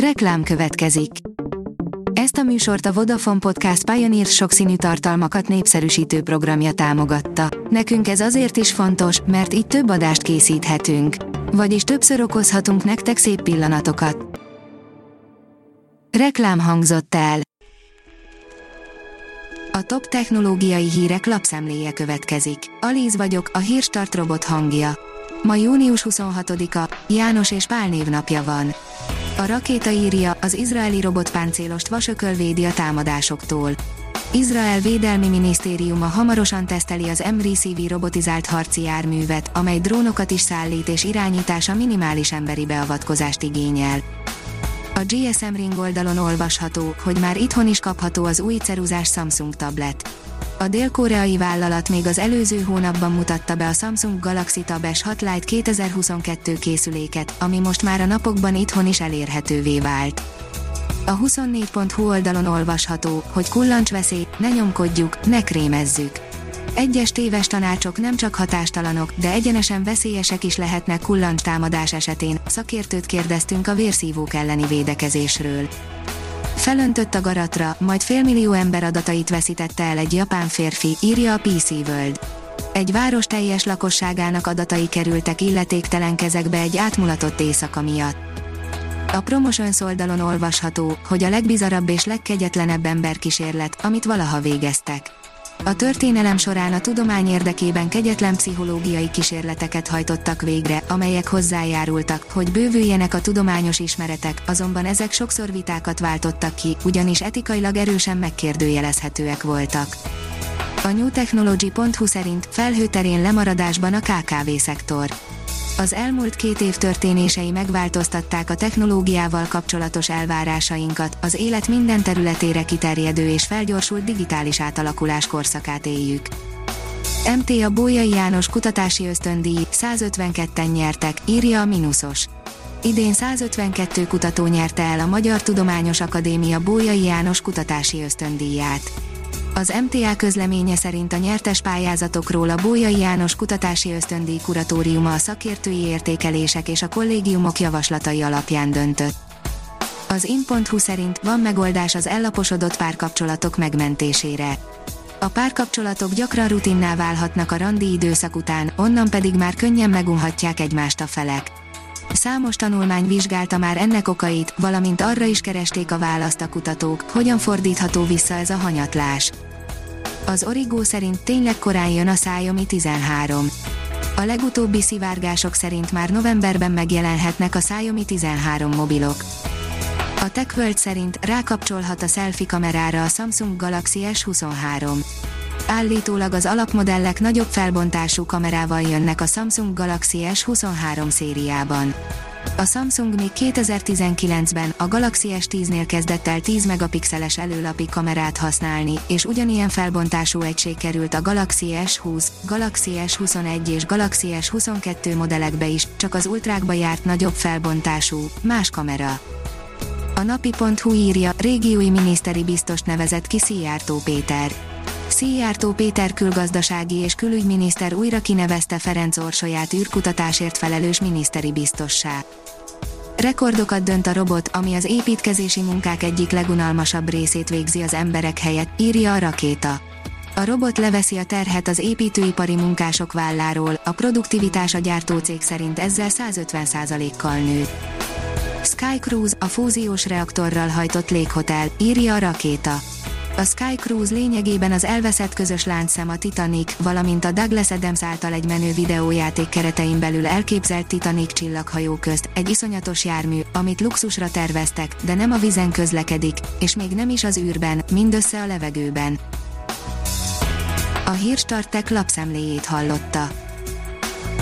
Reklám következik. Ezt a műsort a Vodafone Podcast Pioneer sokszínű tartalmakat népszerűsítő programja támogatta. Nekünk ez azért is fontos, mert így több adást készíthetünk. Vagyis többször okozhatunk nektek szép pillanatokat. Reklám hangzott el. A top technológiai hírek lapszemléje következik. Alíz vagyok, a hírstart robot hangja. Ma június 26-a, János és Pál névnapja van. A rakéta írja, az izraeli robotpáncélost vasököl védi a támadásoktól. Izrael Védelmi Minisztériuma hamarosan teszteli az MRCV robotizált harci járművet, amely drónokat is szállít és irányítása minimális emberi beavatkozást igényel. A GSM Ring oldalon olvasható, hogy már itthon is kapható az új ceruzás Samsung tablet. A dél-koreai vállalat még az előző hónapban mutatta be a Samsung Galaxy Tab S6 Lite 2022 készüléket, ami most már a napokban itthon is elérhetővé vált. A 24.hu oldalon olvasható, hogy kullancsveszély, ne nyomkodjuk, ne krémezzük. Egyes téves tanácsok nem csak hatástalanok, de egyenesen veszélyesek is lehetnek kullancs támadás esetén, szakértőt kérdeztünk a vérszívók elleni védekezésről. Felöntött a garatra, majd félmillió ember adatait veszítette el egy japán férfi, írja a PC World. Egy város teljes lakosságának adatai kerültek illetéktelen kezekbe egy átmulatott éjszaka miatt. A Promotions oldalon olvasható, hogy a legbizarabb és legkegyetlenebb emberkísérlet, amit valaha végeztek. A történelem során a tudomány érdekében kegyetlen pszichológiai kísérleteket hajtottak végre, amelyek hozzájárultak, hogy bővüljenek a tudományos ismeretek, azonban ezek sokszor vitákat váltottak ki, ugyanis etikailag erősen megkérdőjelezhetőek voltak. A newtechnology.hu szerint felhőterén lemaradásban a KKV-szektor. Az elmúlt két év történései megváltoztatták a technológiával kapcsolatos elvárásainkat, az élet minden területére kiterjedő és felgyorsult digitális átalakulás korszakát éljük. MT a Bójai János kutatási ösztöndíj, 152-en nyertek, írja a Minusos. Idén 152 kutató nyerte el a Magyar Tudományos Akadémia Bójai János kutatási ösztöndíját. Az MTA közleménye szerint a nyertes pályázatokról a Bójai János Kutatási Ösztöndíj Kuratóriuma a szakértői értékelések és a kollégiumok javaslatai alapján döntött. Az in.hu szerint van megoldás az ellaposodott párkapcsolatok megmentésére. A párkapcsolatok gyakran rutinná válhatnak a randi időszak után, onnan pedig már könnyen megunhatják egymást a felek. Számos tanulmány vizsgálta már ennek okait, valamint arra is keresték a választ a kutatók, hogyan fordítható vissza ez a hanyatlás. Az Origo szerint tényleg korán jön a Xiaomi 13. A legutóbbi szivárgások szerint már novemberben megjelenhetnek a Xiaomi 13 mobilok. A TechWorld szerint rákapcsolhat a selfie kamerára a Samsung Galaxy S23. Állítólag az alapmodellek nagyobb felbontású kamerával jönnek a Samsung Galaxy S23 szériában. A Samsung még 2019-ben a Galaxy S10-nél kezdett el 10 megapixeles előlapi kamerát használni, és ugyanilyen felbontású egység került a Galaxy S20, Galaxy S21 és Galaxy S22 modellekbe is, csak az ultrákba járt nagyobb felbontású, más kamera. A napi.hu írja, régiói miniszteri biztos nevezett ki Szijjártó Péter. Szijjártó Péter külgazdasági és külügyminiszter újra kinevezte Ferenc Orsolyát űrkutatásért felelős miniszteri biztossá. Rekordokat dönt a robot, ami az építkezési munkák egyik legunalmasabb részét végzi az emberek helyett, írja a rakéta. A robot leveszi a terhet az építőipari munkások válláról, a produktivitás a gyártócég szerint ezzel 150%-kal nő. Sky Cruise, a fúziós reaktorral hajtott léghotel, írja a rakéta. A Sky Cruise lényegében az elveszett közös láncszem a Titanic, valamint a Douglas Adams által egy menő videójáték keretein belül elképzelt Titanic csillaghajó közt, egy iszonyatos jármű, amit luxusra terveztek, de nem a vizen közlekedik, és még nem is az űrben, mindössze a levegőben. A Hírstartek lapszemléjét hallotta.